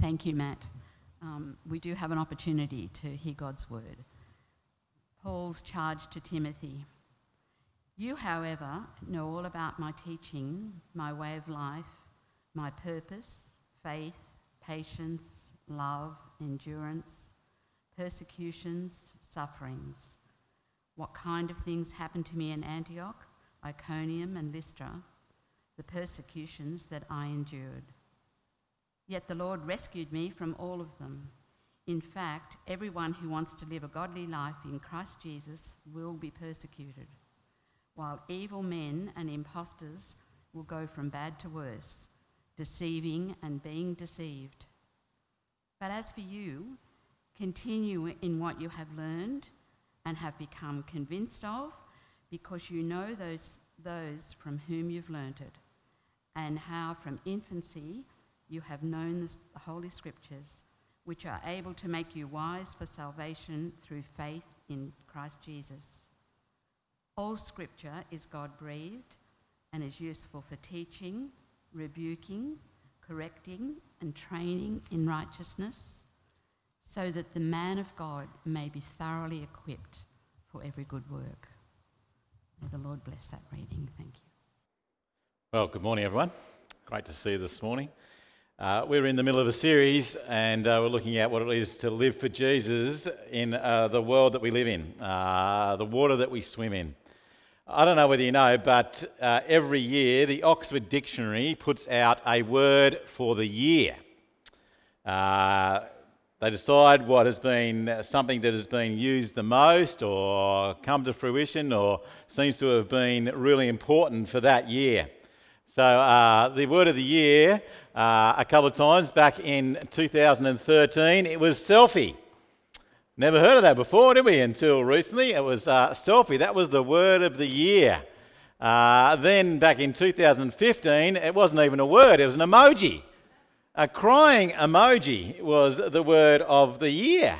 Thank you, Matt. Um, we do have an opportunity to hear God's word. Paul's charge to Timothy You, however, know all about my teaching, my way of life, my purpose, faith, patience, love, endurance, persecutions, sufferings. What kind of things happened to me in Antioch, Iconium, and Lystra, the persecutions that I endured. Yet the Lord rescued me from all of them. In fact, everyone who wants to live a godly life in Christ Jesus will be persecuted, while evil men and impostors will go from bad to worse, deceiving and being deceived. But as for you, continue in what you have learned and have become convinced of, because you know those, those from whom you've learnt it, and how from infancy you have known the Holy Scriptures, which are able to make you wise for salvation through faith in Christ Jesus. All Scripture is God breathed and is useful for teaching, rebuking, correcting, and training in righteousness, so that the man of God may be thoroughly equipped for every good work. May the Lord bless that reading. Thank you. Well, good morning, everyone. Great to see you this morning. Uh, we're in the middle of a series and uh, we're looking at what it is to live for Jesus in uh, the world that we live in, uh, the water that we swim in. I don't know whether you know, but uh, every year the Oxford Dictionary puts out a word for the year. Uh, they decide what has been something that has been used the most or come to fruition or seems to have been really important for that year. So, the word of the year, uh, a couple of times back in 2013, it was selfie. Never heard of that before, did we? Until recently, it was uh, selfie. That was the word of the year. Uh, then, back in 2015, it wasn't even a word, it was an emoji. A crying emoji was the word of the year.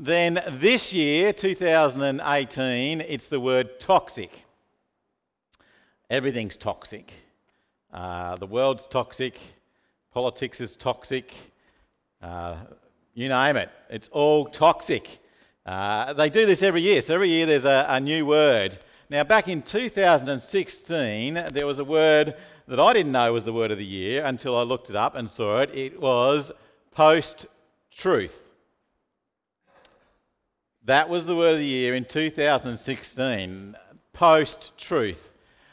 Then, this year, 2018, it's the word toxic. Everything's toxic. Uh, the world's toxic. Politics is toxic. Uh, you name it. It's all toxic. Uh, they do this every year. So every year there's a, a new word. Now, back in 2016, there was a word that I didn't know was the word of the year until I looked it up and saw it. It was post truth. That was the word of the year in 2016 post truth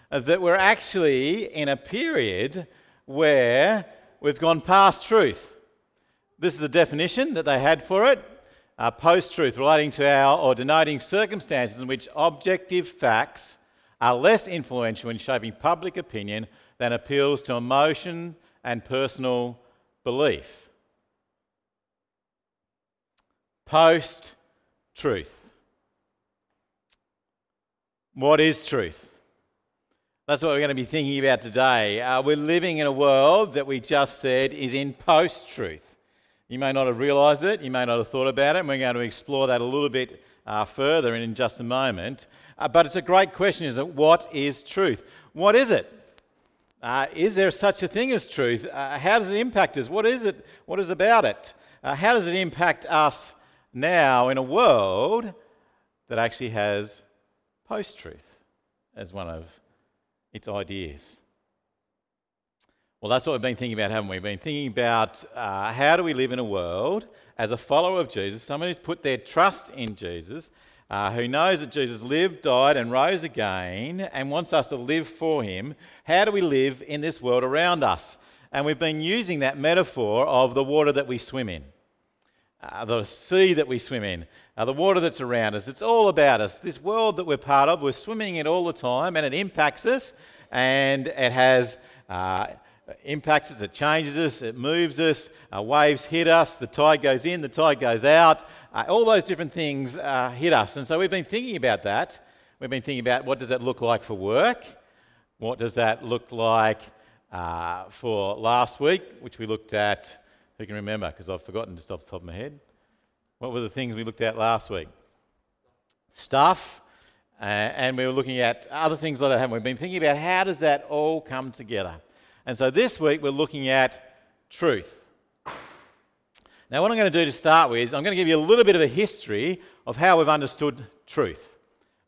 that we're actually in a period where we've gone past truth. This is the definition that they had for it uh, post truth, relating to our or denoting circumstances in which objective facts are less influential in shaping public opinion than appeals to emotion and personal belief. Post truth. What is truth? That's what we're going to be thinking about today. Uh, we're living in a world that we just said is in post truth. You may not have realised it, you may not have thought about it, and we're going to explore that a little bit uh, further in just a moment. Uh, but it's a great question, isn't it? What is truth? What is it? Uh, is there such a thing as truth? Uh, how does it impact us? What is it? What is about it? Uh, how does it impact us now in a world that actually has post truth as one of its ideas. Well, that's what we've been thinking about, haven't we? We've been thinking about uh, how do we live in a world as a follower of Jesus, someone who's put their trust in Jesus, uh, who knows that Jesus lived, died, and rose again, and wants us to live for him. How do we live in this world around us? And we've been using that metaphor of the water that we swim in, uh, the sea that we swim in, uh, the water that's around us. It's all about us. This world that we're part of, we're swimming in all the time, and it impacts us, and it has. Uh, impacts us, it changes us, it moves us, uh, waves hit us, the tide goes in, the tide goes out, uh, all those different things uh, hit us. And so we've been thinking about that. We've been thinking about what does that look like for work? What does that look like uh, for last week, which we looked at, who can remember, because I've forgotten just off the top of my head. What were the things we looked at last week? Stuff. Uh, and we were looking at other things like that, haven't we? We've been thinking about how does that all come together. And so this week we're looking at truth. Now, what I'm going to do to start with is I'm going to give you a little bit of a history of how we've understood truth.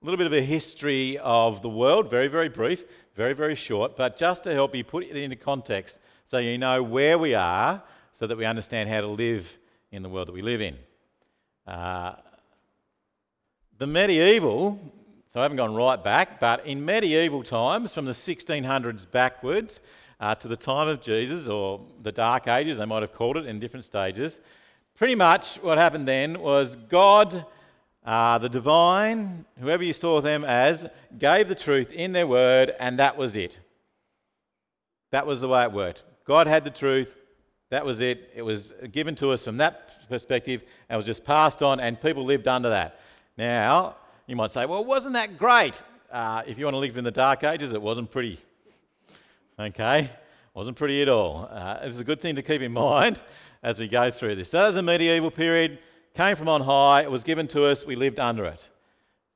A little bit of a history of the world, very, very brief, very, very short, but just to help you put it into context so you know where we are so that we understand how to live in the world that we live in. Uh, the medieval, so I haven't gone right back, but in medieval times, from the 1600s backwards uh, to the time of Jesus, or the Dark Ages, they might have called it in different stages, pretty much what happened then was God, uh, the divine, whoever you saw them as, gave the truth in their word, and that was it. That was the way it worked. God had the truth, that was it. It was given to us from that perspective and was just passed on, and people lived under that. Now, you might say, well, wasn't that great? Uh, if you want to live in the dark ages, it wasn't pretty. Okay? Wasn't pretty at all. Uh, it's a good thing to keep in mind as we go through this. So, that was the medieval period, came from on high, it was given to us, we lived under it.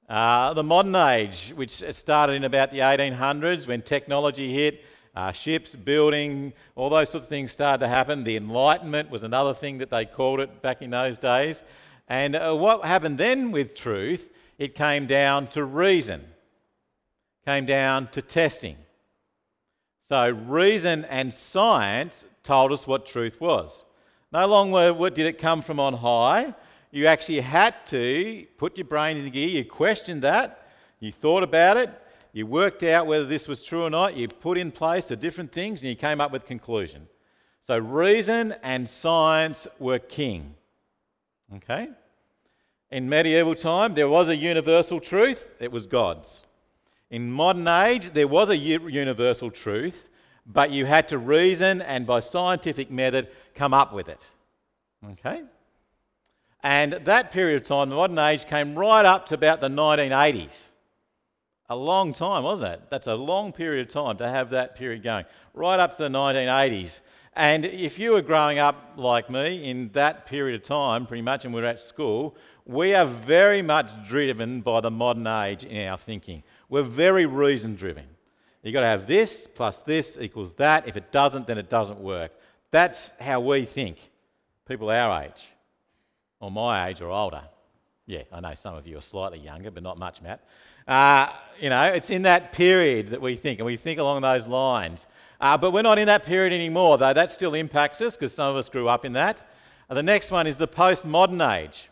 Uh, the modern age, which started in about the 1800s when technology hit, uh, ships, building, all those sorts of things started to happen. The Enlightenment was another thing that they called it back in those days. And uh, what happened then with truth, it came down to reason, came down to testing. So, reason and science told us what truth was. No longer did it come from on high. You actually had to put your brain in gear, you questioned that, you thought about it, you worked out whether this was true or not, you put in place the different things, and you came up with conclusion. So reason and science were king. Okay? In medieval time, there was a universal truth, it was God's. In modern age, there was a universal truth, but you had to reason and by scientific method come up with it. Okay? And that period of time, the modern age, came right up to about the 1980s. A long time, wasn't it? That's a long period of time to have that period going, right up to the 1980s. And if you were growing up like me in that period of time, pretty much, and we were at school, we are very much driven by the modern age in our thinking. We're very reason driven. You've got to have this plus this equals that. If it doesn't, then it doesn't work. That's how we think, people our age, or my age or older. Yeah, I know some of you are slightly younger, but not much, Matt. Uh, you know, it's in that period that we think, and we think along those lines. Uh, but we're not in that period anymore, though that still impacts us because some of us grew up in that. Uh, the next one is the postmodern age.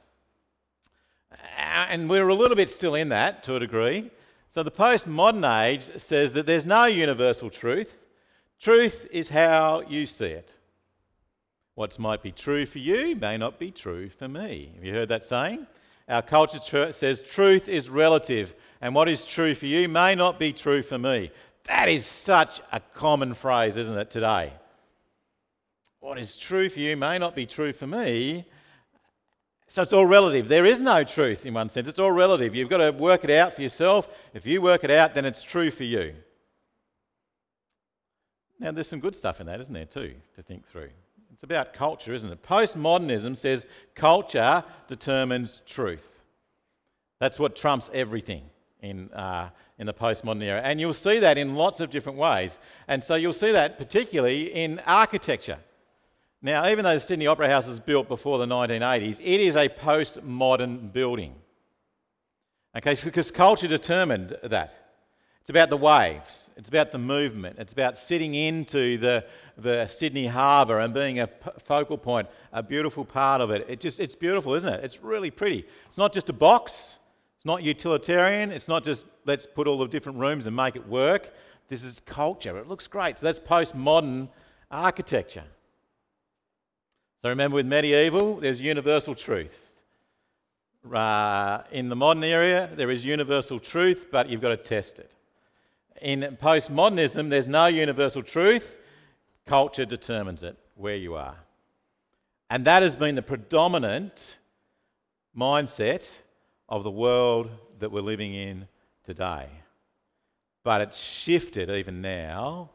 And we're a little bit still in that to a degree. So the postmodern age says that there's no universal truth. Truth is how you see it. What might be true for you may not be true for me. Have you heard that saying? Our culture says truth is relative, and what is true for you may not be true for me. That is such a common phrase, isn't it, today? What is true for you may not be true for me. So it's all relative. There is no truth in one sense, it's all relative. You've got to work it out for yourself. If you work it out, then it's true for you. Now, there's some good stuff in that, isn't there, too, to think through. It's about culture, isn't it? Postmodernism says culture determines truth. That's what trumps everything in, uh, in the postmodern era. And you'll see that in lots of different ways. And so you'll see that particularly in architecture. Now, even though the Sydney Opera House was built before the 1980s, it is a postmodern building. Okay, because culture determined that. It's about the waves, it's about the movement, it's about sitting into the, the Sydney Harbour and being a p- focal point, a beautiful part of it. It just, it's beautiful, isn't it? It's really pretty. It's not just a box, it's not utilitarian, it's not just let's put all the different rooms and make it work. This is culture. It looks great. So that's postmodern architecture. So remember, with medieval, there's universal truth. Uh, in the modern area, there is universal truth, but you've got to test it. In postmodernism, there's no universal truth. Culture determines it, where you are. And that has been the predominant mindset of the world that we're living in today. But it's shifted even now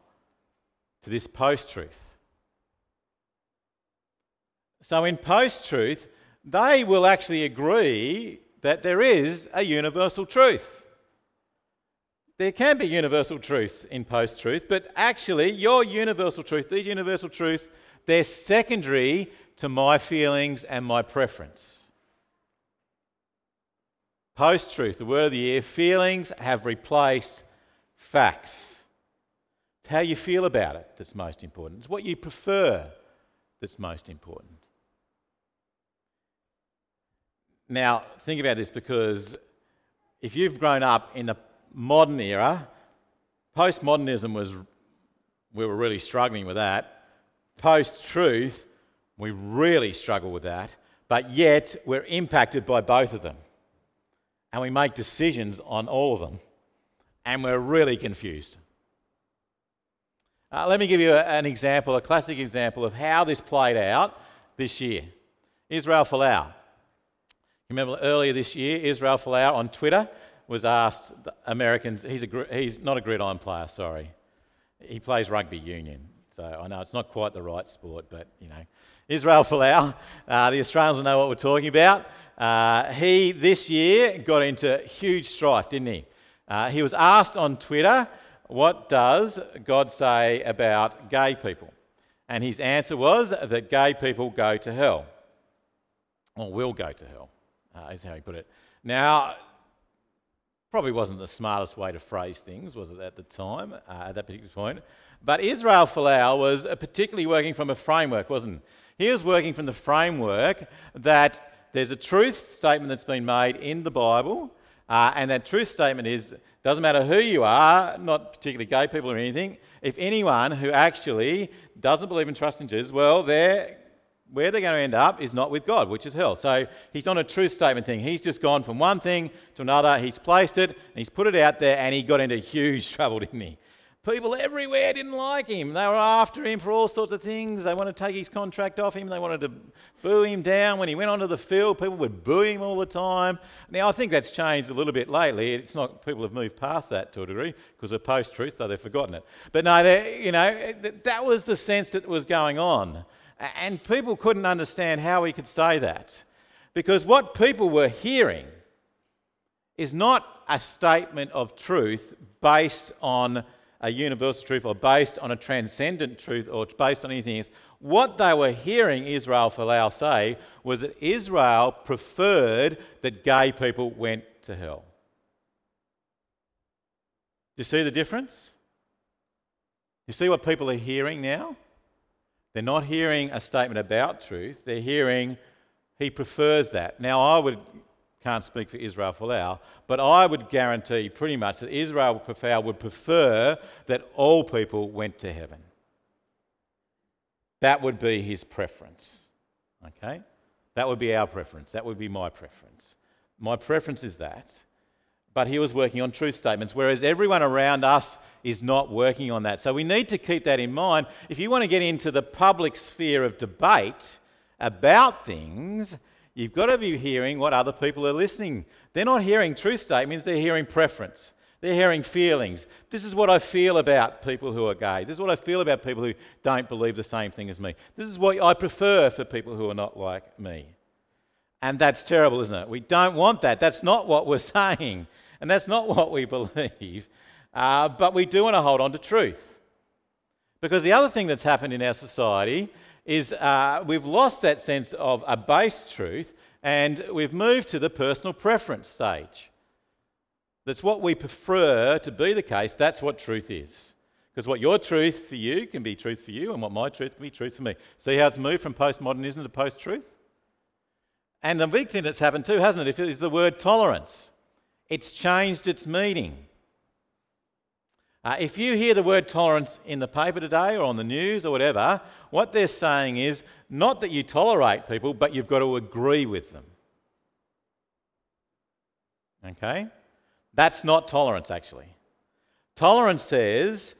to this post truth. So, in post truth, they will actually agree that there is a universal truth. There can be universal truths in post truth, but actually, your universal truth, these universal truths, they're secondary to my feelings and my preference. Post truth, the word of the year, feelings have replaced facts. It's how you feel about it that's most important. It's what you prefer that's most important. Now, think about this because if you've grown up in the modern era, postmodernism was, we were really struggling with that. Post truth, we really struggle with that. But yet, we're impacted by both of them. And we make decisions on all of them. And we're really confused. Uh, let me give you an example, a classic example of how this played out this year. Israel Folau. Remember earlier this year, Israel Folau on Twitter was asked Americans, he's, a, he's not a gridiron player, sorry. He plays rugby union. So I know it's not quite the right sport, but you know. Israel Folau, uh, the Australians will know what we're talking about. Uh, he, this year, got into huge strife, didn't he? Uh, he was asked on Twitter, What does God say about gay people? And his answer was that gay people go to hell, or will go to hell, uh, is how he put it. Now, Probably wasn't the smartest way to phrase things, was it, at the time, uh, at that particular point? But Israel Folau was uh, particularly working from a framework, wasn't he? He was working from the framework that there's a truth statement that's been made in the Bible, uh, and that truth statement is doesn't matter who you are, not particularly gay people or anything, if anyone who actually doesn't believe and trust in Jesus, well, they're where they're going to end up is not with God, which is hell. So he's on a truth statement thing. He's just gone from one thing to another. He's placed it and he's put it out there and he got into huge trouble, didn't he? People everywhere didn't like him. They were after him for all sorts of things. They wanted to take his contract off him. They wanted to boo him down. When he went onto the field, people would boo him all the time. Now, I think that's changed a little bit lately. It's not, people have moved past that to a degree because of post truth, though they've forgotten it. But no, you know, that was the sense that was going on. And people couldn't understand how he could say that. Because what people were hearing is not a statement of truth based on a universal truth or based on a transcendent truth or based on anything else. What they were hearing Israel Folau say was that Israel preferred that gay people went to hell. Do you see the difference? You see what people are hearing now? They're not hearing a statement about truth, they're hearing he prefers that. Now, I would, can't speak for Israel Folau, but I would guarantee pretty much that Israel would prefer that all people went to heaven. That would be his preference. Okay? That would be our preference. That would be my preference. My preference is that. But he was working on truth statements, whereas everyone around us is not working on that. So we need to keep that in mind. If you want to get into the public sphere of debate about things, you've got to be hearing what other people are listening. They're not hearing truth statements, they're hearing preference. They're hearing feelings. This is what I feel about people who are gay. This is what I feel about people who don't believe the same thing as me. This is what I prefer for people who are not like me. And that's terrible, isn't it? We don't want that. That's not what we're saying. And that's not what we believe. Uh, but we do want to hold on to truth. Because the other thing that's happened in our society is uh, we've lost that sense of a base truth and we've moved to the personal preference stage. That's what we prefer to be the case, that's what truth is. Because what your truth for you can be truth for you, and what my truth can be truth for me. See how it's moved from postmodernism to post truth? And the big thing that's happened too, hasn't it, is the word tolerance. It's changed its meaning. Uh, if you hear the word tolerance in the paper today or on the news or whatever, what they're saying is not that you tolerate people, but you've got to agree with them. Okay? That's not tolerance, actually. Tolerance says,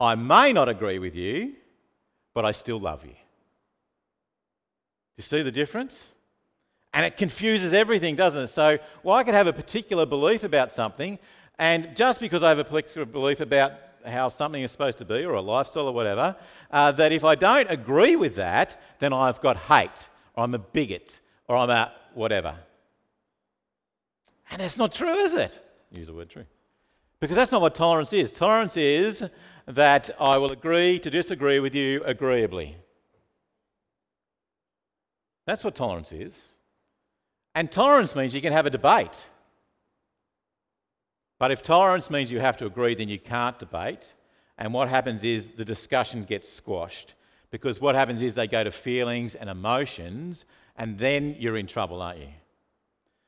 I may not agree with you, but I still love you. Do you see the difference? And it confuses everything, doesn't it? So, well, I could have a particular belief about something, and just because I have a particular belief about how something is supposed to be or a lifestyle or whatever, uh, that if I don't agree with that, then I've got hate or I'm a bigot or I'm a whatever. And that's not true, is it? Use the word true. Because that's not what tolerance is. Tolerance is that I will agree to disagree with you agreeably. That's what tolerance is. And tolerance means you can have a debate. But if tolerance means you have to agree, then you can't debate. And what happens is the discussion gets squashed. Because what happens is they go to feelings and emotions, and then you're in trouble, aren't you?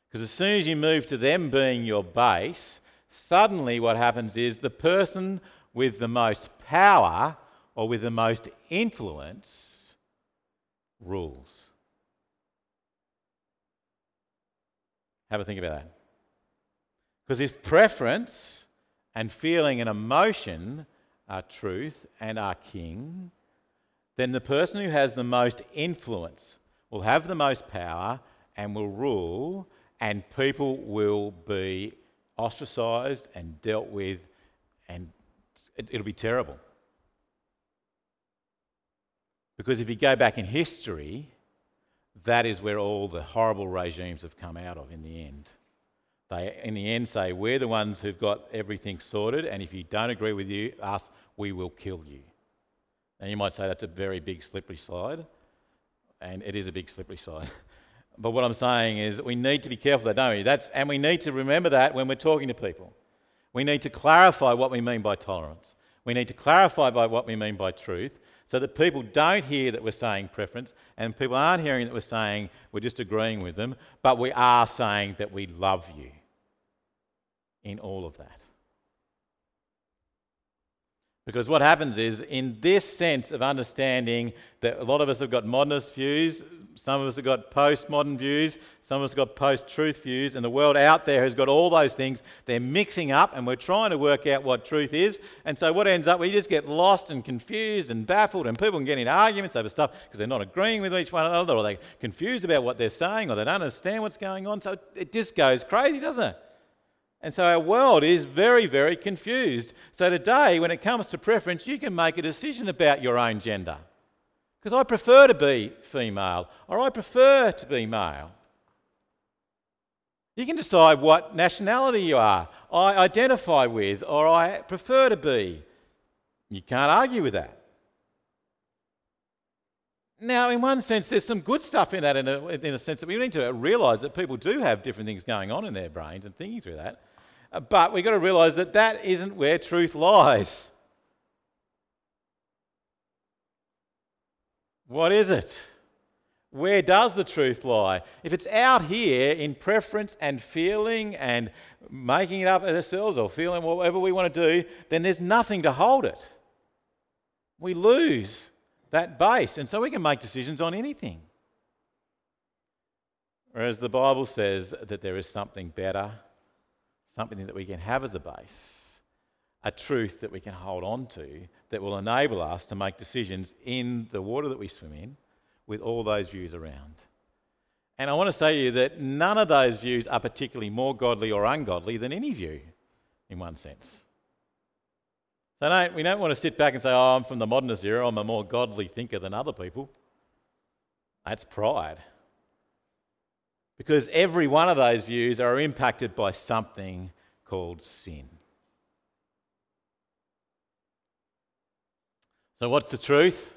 Because as soon as you move to them being your base, suddenly what happens is the person with the most power or with the most influence rules. Have a think about that. Because if preference and feeling and emotion are truth and are king, then the person who has the most influence will have the most power and will rule, and people will be ostracized and dealt with, and it, will be terrible. Because if you go back in history, that is where all the horrible regimes have come out of in the end. They, in the end, say, We're the ones who've got everything sorted, and if you don't agree with you, us, we will kill you. And you might say that's a very big slippery slide, and it is a big slippery slide. but what I'm saying is we need to be careful that, don't we? That's, and we need to remember that when we're talking to people. We need to clarify what we mean by tolerance. We need to clarify by what we mean by truth so that people don't hear that we're saying preference and people aren't hearing that we're saying we're just agreeing with them, but we are saying that we love you in all of that. Because what happens is, in this sense of understanding that a lot of us have got modernist views, some of us have got postmodern views, some of us have got post truth views, and the world out there has got all those things. They're mixing up, and we're trying to work out what truth is. And so, what ends up, we just get lost and confused and baffled, and people can get into arguments over stuff because they're not agreeing with each one another, or they're confused about what they're saying, or they don't understand what's going on. So, it just goes crazy, doesn't it? And so our world is very, very confused. So today, when it comes to preference, you can make a decision about your own gender. Because I prefer to be female or I prefer to be male. You can decide what nationality you are, I identify with, or I prefer to be. You can't argue with that. Now, in one sense, there's some good stuff in that, in a, in a sense that we need to realise that people do have different things going on in their brains and thinking through that. But we've got to realize that that isn't where truth lies. What is it? Where does the truth lie? If it's out here in preference and feeling and making it up ourselves or feeling whatever we want to do, then there's nothing to hold it. We lose that base, and so we can make decisions on anything. Whereas the Bible says that there is something better something that we can have as a base, a truth that we can hold on to that will enable us to make decisions in the water that we swim in with all those views around. And I want to say to you that none of those views are particularly more godly or ungodly than any view, in one sense. So don't, we don't want to sit back and say, oh, I'm from the modernist era, I'm a more godly thinker than other people. That's pride. Because every one of those views are impacted by something called sin. So, what's the truth?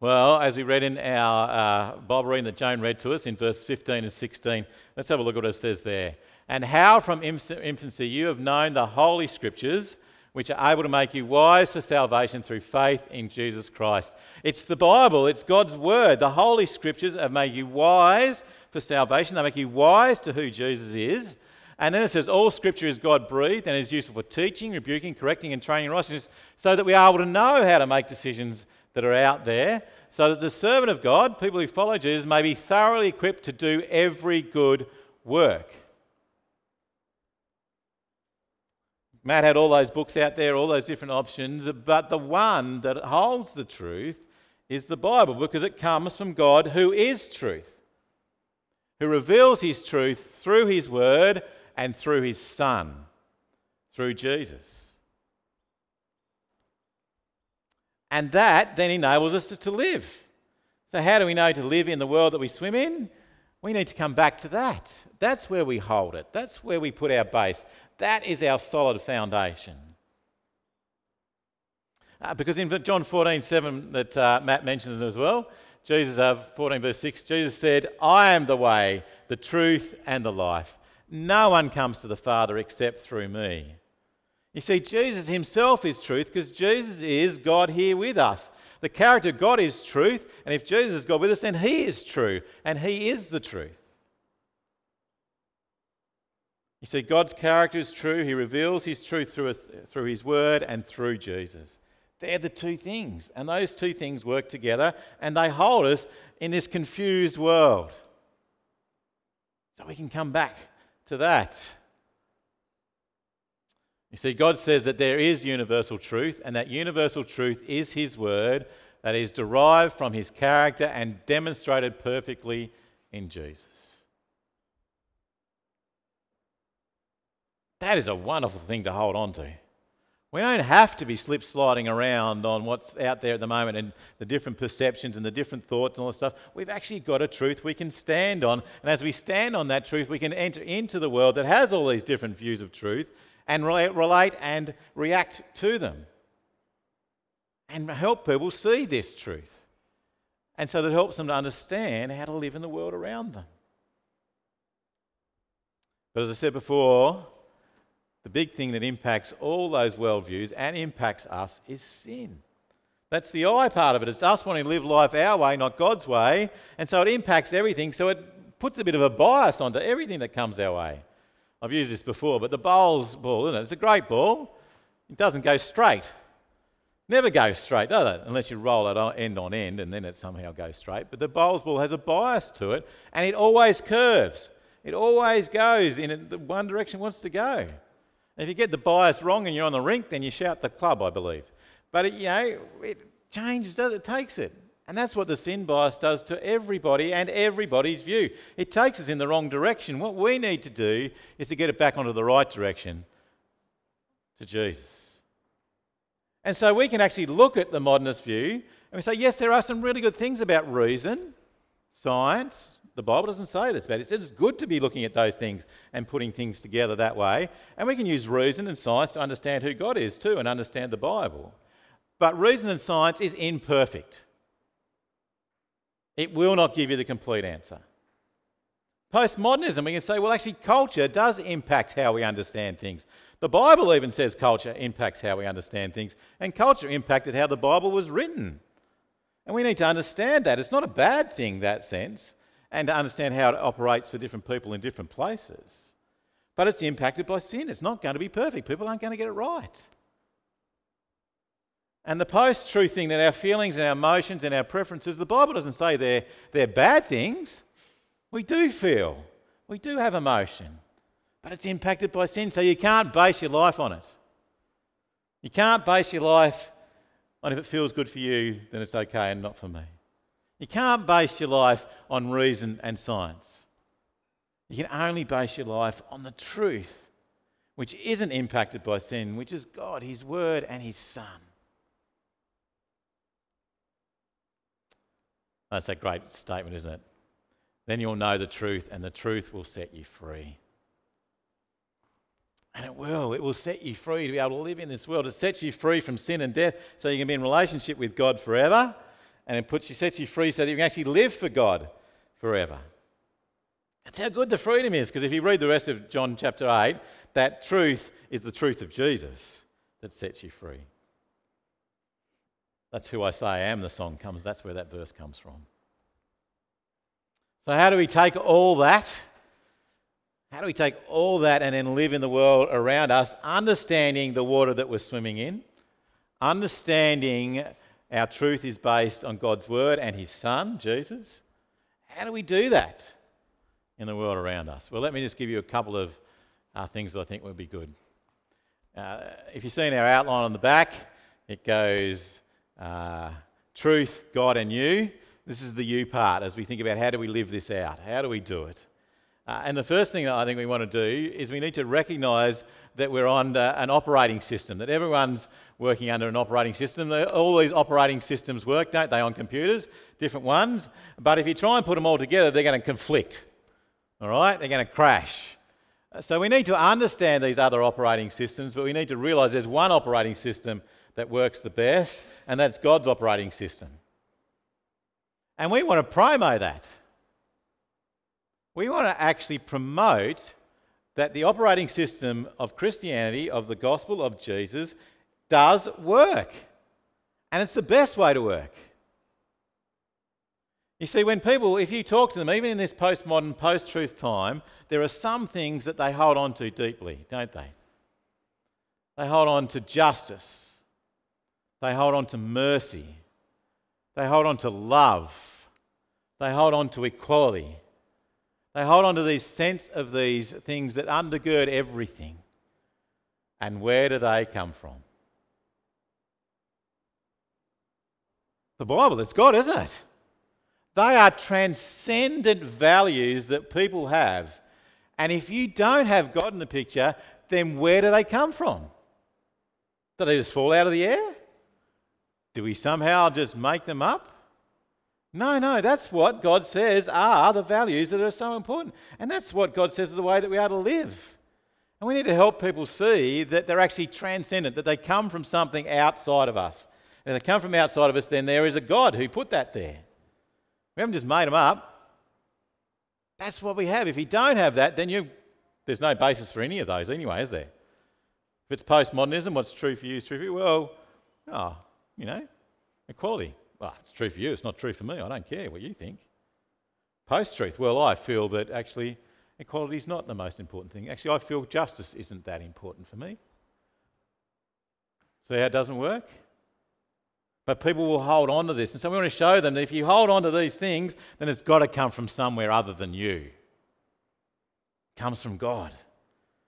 Well, as we read in our uh, Bible reading that Joan read to us in verse 15 and 16, let's have a look at what it says there. And how from infancy you have known the Holy Scriptures, which are able to make you wise for salvation through faith in Jesus Christ. It's the Bible, it's God's Word. The Holy Scriptures have made you wise for salvation. They make you wise to who Jesus is. And then it says, All scripture is God breathed and is useful for teaching, rebuking, correcting, and training in righteousness, so that we are able to know how to make decisions that are out there, so that the servant of God, people who follow Jesus, may be thoroughly equipped to do every good work. Matt had all those books out there, all those different options, but the one that holds the truth is the Bible because it comes from God who is truth who reveals his truth through his word and through his son, through Jesus. And that then enables us to, to live. So, how do we know to live in the world that we swim in? We need to come back to that. That's where we hold it. That's where we put our base. That is our solid foundation. Uh, because in John 14, 7, that uh, Matt mentions as well, Jesus, uh, 14 verse 6, Jesus said, I am the way, the truth, and the life. No one comes to the Father except through me. You see, Jesus himself is truth because Jesus is God here with us. The character of God is truth, and if Jesus is God with us, then he is true, and he is the truth. You see, God's character is true. He reveals his truth through, us, through his word and through Jesus. They're the two things, and those two things work together, and they hold us in this confused world. So we can come back to that. You see, God says that there is universal truth, and that universal truth is His word that is derived from His character and demonstrated perfectly in Jesus. That is a wonderful thing to hold on to. We don't have to be slip sliding around on what's out there at the moment and the different perceptions and the different thoughts and all this stuff. We've actually got a truth we can stand on. And as we stand on that truth, we can enter into the world that has all these different views of truth and relate and react to them and help people see this truth. And so that helps them to understand how to live in the world around them. But as I said before, the big thing that impacts all those worldviews and impacts us is sin. That's the I part of it. It's us wanting to live life our way, not God's way. And so it impacts everything. So it puts a bit of a bias onto everything that comes our way. I've used this before, but the bowls ball, isn't it? It's a great ball. It doesn't go straight. Never goes straight, does it? Unless you roll it end on end and then it somehow goes straight. But the bowls ball has a bias to it and it always curves. It always goes in one direction it wants to go. If you get the bias wrong and you're on the rink, then you shout the club, I believe. But it, you know, it changes, does it? takes it. And that's what the sin bias does to everybody and everybody's view. It takes us in the wrong direction. What we need to do is to get it back onto the right direction to Jesus. And so we can actually look at the modernist view and we say, yes, there are some really good things about reason, science, the Bible doesn't say this, but it says it's good to be looking at those things and putting things together that way. And we can use reason and science to understand who God is too and understand the Bible. But reason and science is imperfect. It will not give you the complete answer. Postmodernism, we can say, well, actually, culture does impact how we understand things. The Bible even says culture impacts how we understand things, and culture impacted how the Bible was written. And we need to understand that. It's not a bad thing, that sense and to understand how it operates for different people in different places. But it's impacted by sin. It's not going to be perfect. People aren't going to get it right. And the post truth thing that our feelings and our emotions and our preferences, the Bible doesn't say they're, they're bad things. We do feel, we do have emotion, but it's impacted by sin, so you can't base your life on it. You can't base your life on if it feels good for you, then it's okay and not for me. You can't base your life on reason and science. You can only base your life on the truth, which isn't impacted by sin, which is God, His Word, and His Son. That's a great statement, isn't it? Then you'll know the truth, and the truth will set you free. And it will. It will set you free to be able to live in this world. It sets you free from sin and death so you can be in relationship with God forever and it puts you, sets you free so that you can actually live for God forever. That's how good the freedom is, because if you read the rest of John chapter 8, that truth is the truth of Jesus that sets you free. That's who I say I am, the song comes. That's where that verse comes from. So, how do we take all that? How do we take all that and then live in the world around us, understanding the water that we're swimming in, understanding our truth is based on God's word and his son, Jesus. How do we do that in the world around us? Well, let me just give you a couple of uh, things that I think would be good. Uh, if you've seen our outline on the back, it goes uh, truth, God, and you. This is the you part as we think about how do we live this out? How do we do it? Uh, and the first thing that I think we want to do is we need to recognize that we're on uh, an operating system, that everyone's working under an operating system. All these operating systems work, don't they, on computers, different ones. But if you try and put them all together, they're going to conflict. All right? They're going to crash. So we need to understand these other operating systems, but we need to realize there's one operating system that works the best, and that's God's operating system. And we want to promo that. We want to actually promote that the operating system of Christianity, of the gospel of Jesus, does work. And it's the best way to work. You see, when people, if you talk to them, even in this postmodern, post truth time, there are some things that they hold on to deeply, don't they? They hold on to justice, they hold on to mercy, they hold on to love, they hold on to equality. They hold on to this sense of these things that undergird everything. And where do they come from? The Bible, it's God, isn't it? They are transcendent values that people have. And if you don't have God in the picture, then where do they come from? Do they just fall out of the air? Do we somehow just make them up? No, no, that's what God says are the values that are so important. And that's what God says is the way that we are to live. And we need to help people see that they're actually transcendent, that they come from something outside of us. And if they come from outside of us, then there is a God who put that there. We haven't just made them up. That's what we have. If you don't have that, then you, there's no basis for any of those anyway, is there? If it's postmodernism, what's true for you is true for you. Well, oh, you know, equality. Well, it's true for you. It's not true for me. I don't care what you think. Post truth. Well, I feel that actually equality is not the most important thing. Actually, I feel justice isn't that important for me. See how it doesn't work? But people will hold on to this. And so we want to show them that if you hold on to these things, then it's got to come from somewhere other than you. It comes from God.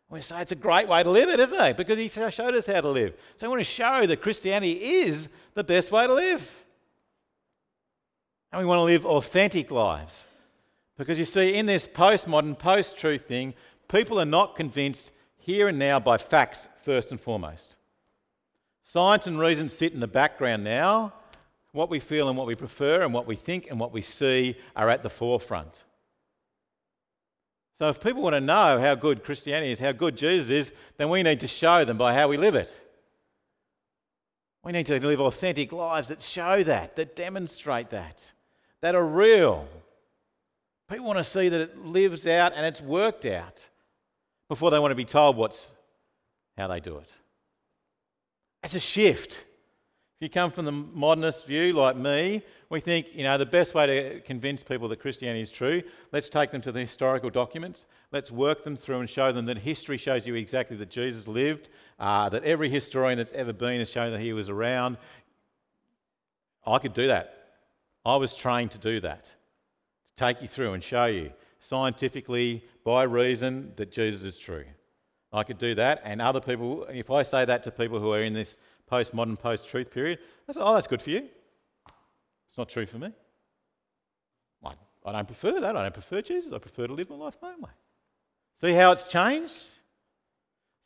We say it's a great way to live it, isn't it? Because He showed us how to live. So we want to show that Christianity is the best way to live. And we want to live authentic lives. Because you see, in this postmodern, post truth thing, people are not convinced here and now by facts first and foremost. Science and reason sit in the background now. What we feel and what we prefer and what we think and what we see are at the forefront. So, if people want to know how good Christianity is, how good Jesus is, then we need to show them by how we live it. We need to live authentic lives that show that, that demonstrate that, that are real. People want to see that it lives out and it's worked out before they want to be told what's how they do it. It's a shift. If you come from the modernist view like me, we think, you know, the best way to convince people that Christianity is true, let's take them to the historical documents. Let's work them through and show them that history shows you exactly that Jesus lived, uh, that every historian that's ever been has shown that he was around. I could do that. I was trained to do that, to take you through and show you scientifically, by reason, that Jesus is true. I could do that. And other people, if I say that to people who are in this postmodern, post truth period, I say, oh, that's good for you. It's not true for me. I, I don't prefer that. I don't prefer Jesus. I prefer to live my life my own way. See how it's changed?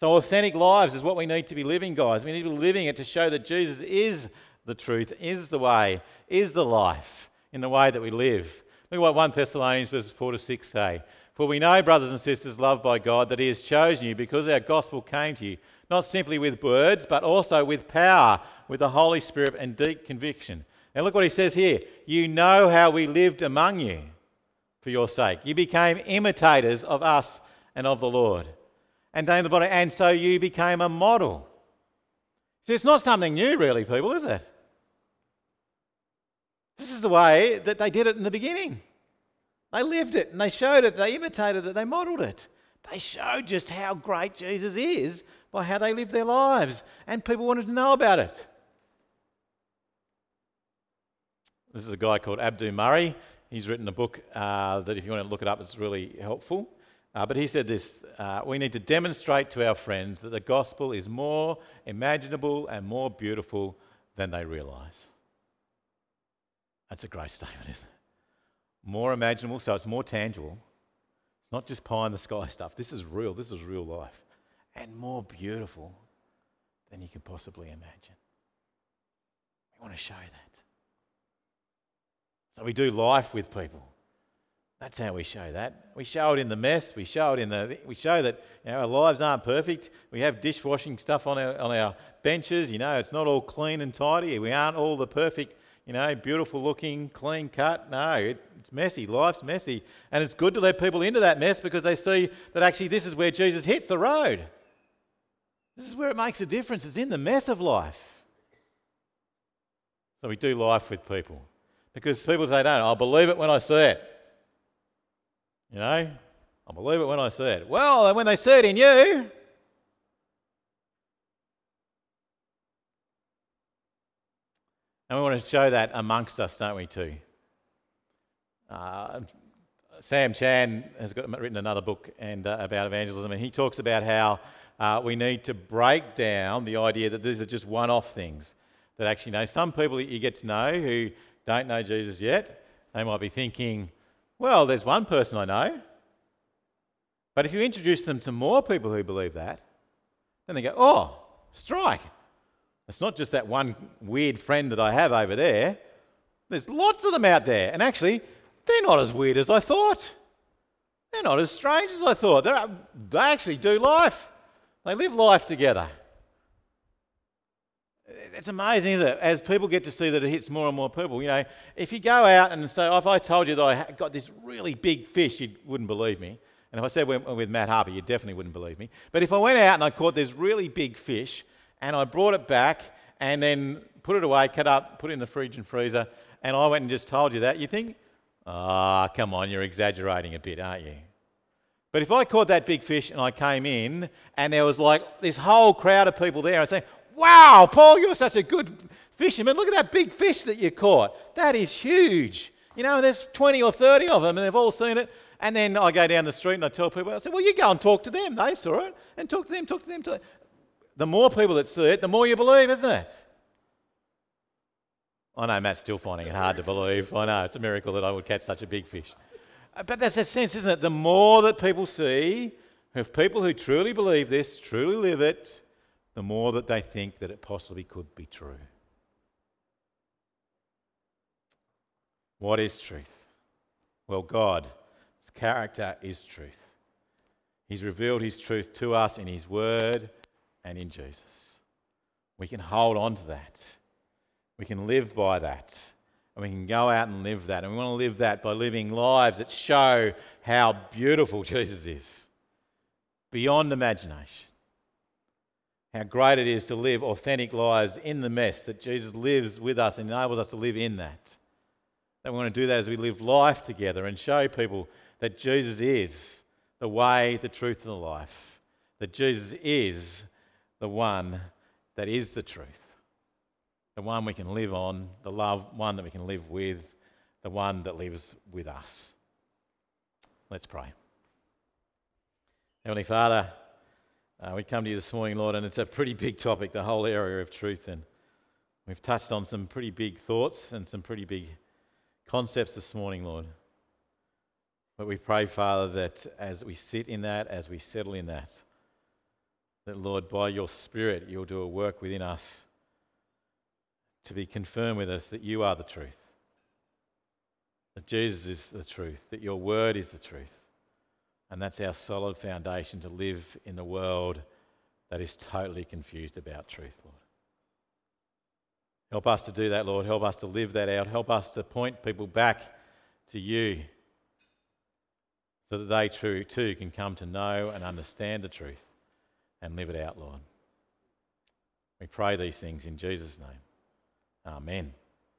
So, authentic lives is what we need to be living, guys. We need to be living it to show that Jesus is the truth, is the way, is the life in the way that we live. Look at what 1 Thessalonians verses 4 to 6 say. For we know, brothers and sisters, loved by God, that He has chosen you because our gospel came to you, not simply with words, but also with power, with the Holy Spirit and deep conviction. Now, look what He says here. You know how we lived among you for your sake. You became imitators of us and of the Lord. And, and so you became a model. See, it's not something new, really, people, is it? This is the way that they did it in the beginning. They lived it and they showed it, they imitated it, they modeled it. They showed just how great Jesus is by how they lived their lives, and people wanted to know about it. This is a guy called Abdu Murray. He's written a book uh, that, if you want to look it up, it's really helpful. Uh, but he said this uh, We need to demonstrate to our friends that the gospel is more imaginable and more beautiful than they realize. That's a great statement, isn't it? more imaginable, so it's more tangible. It's not just pie in the sky stuff. This is real. This is real life. And more beautiful than you can possibly imagine. We want to show that. So we do life with people. That's how we show that. We show it in the mess. We show it in the. We show that you know, our lives aren't perfect. We have dishwashing stuff on our on our benches. You know, it's not all clean and tidy. We aren't all the perfect. You know, beautiful looking, clean cut. No, it, it's messy. Life's messy, and it's good to let people into that mess because they see that actually this is where Jesus hits the road. This is where it makes a difference. It's in the mess of life. So we do life with people because people say, "No, I'll believe it when I see it." You know, I believe it when I see it. Well, and when they see it in you, and we want to show that amongst us, don't we, too? Uh, Sam Chan has got, written another book and, uh, about evangelism, and he talks about how uh, we need to break down the idea that these are just one off things. That actually, you know, some people that you get to know who don't know Jesus yet, they might be thinking, well, there's one person I know. But if you introduce them to more people who believe that, then they go, oh, strike. It's not just that one weird friend that I have over there. There's lots of them out there. And actually, they're not as weird as I thought. They're not as strange as I thought. They're, they actually do life, they live life together. It's amazing, isn't it? As people get to see that it hits more and more people. You know, if you go out and say, if I told you that I got this really big fish, you wouldn't believe me. And if I said with Matt Harper, you definitely wouldn't believe me. But if I went out and I caught this really big fish and I brought it back and then put it away, cut up, put it in the fridge and freezer, and I went and just told you that, you think, ah, oh, come on, you're exaggerating a bit, aren't you? But if I caught that big fish and I came in and there was like this whole crowd of people there, I'd say, Wow, Paul, you're such a good fisherman. Look at that big fish that you caught. That is huge. You know, there's 20 or 30 of them and they've all seen it. And then I go down the street and I tell people, I say, well, you go and talk to them. They saw it. And talk to them, talk to them. Talk. The more people that see it, the more you believe, isn't it? I know Matt's still finding it hard to believe. I know it's a miracle that I would catch such a big fish. Uh, but that's a sense, isn't it? The more that people see, if people who truly believe this, truly live it, the more that they think that it possibly could be true. What is truth? Well, God's character is truth. He's revealed His truth to us in His Word and in Jesus. We can hold on to that. We can live by that. And we can go out and live that. And we want to live that by living lives that show how beautiful Jesus is beyond imagination how great it is to live authentic lives in the mess, that Jesus lives with us and enables us to live in that. That we want to do that as we live life together and show people that Jesus is the way, the truth, and the life. That Jesus is the one that is the truth. The one we can live on, the love, one that we can live with, the one that lives with us. Let's pray. Heavenly Father, uh, we come to you this morning, Lord, and it's a pretty big topic, the whole area of truth. And we've touched on some pretty big thoughts and some pretty big concepts this morning, Lord. But we pray, Father, that as we sit in that, as we settle in that, that, Lord, by your Spirit, you'll do a work within us to be confirmed with us that you are the truth, that Jesus is the truth, that your word is the truth and that's our solid foundation to live in the world that is totally confused about truth, Lord. Help us to do that, Lord. Help us to live that out. Help us to point people back to you so that they too, too can come to know and understand the truth and live it out, Lord. We pray these things in Jesus' name. Amen.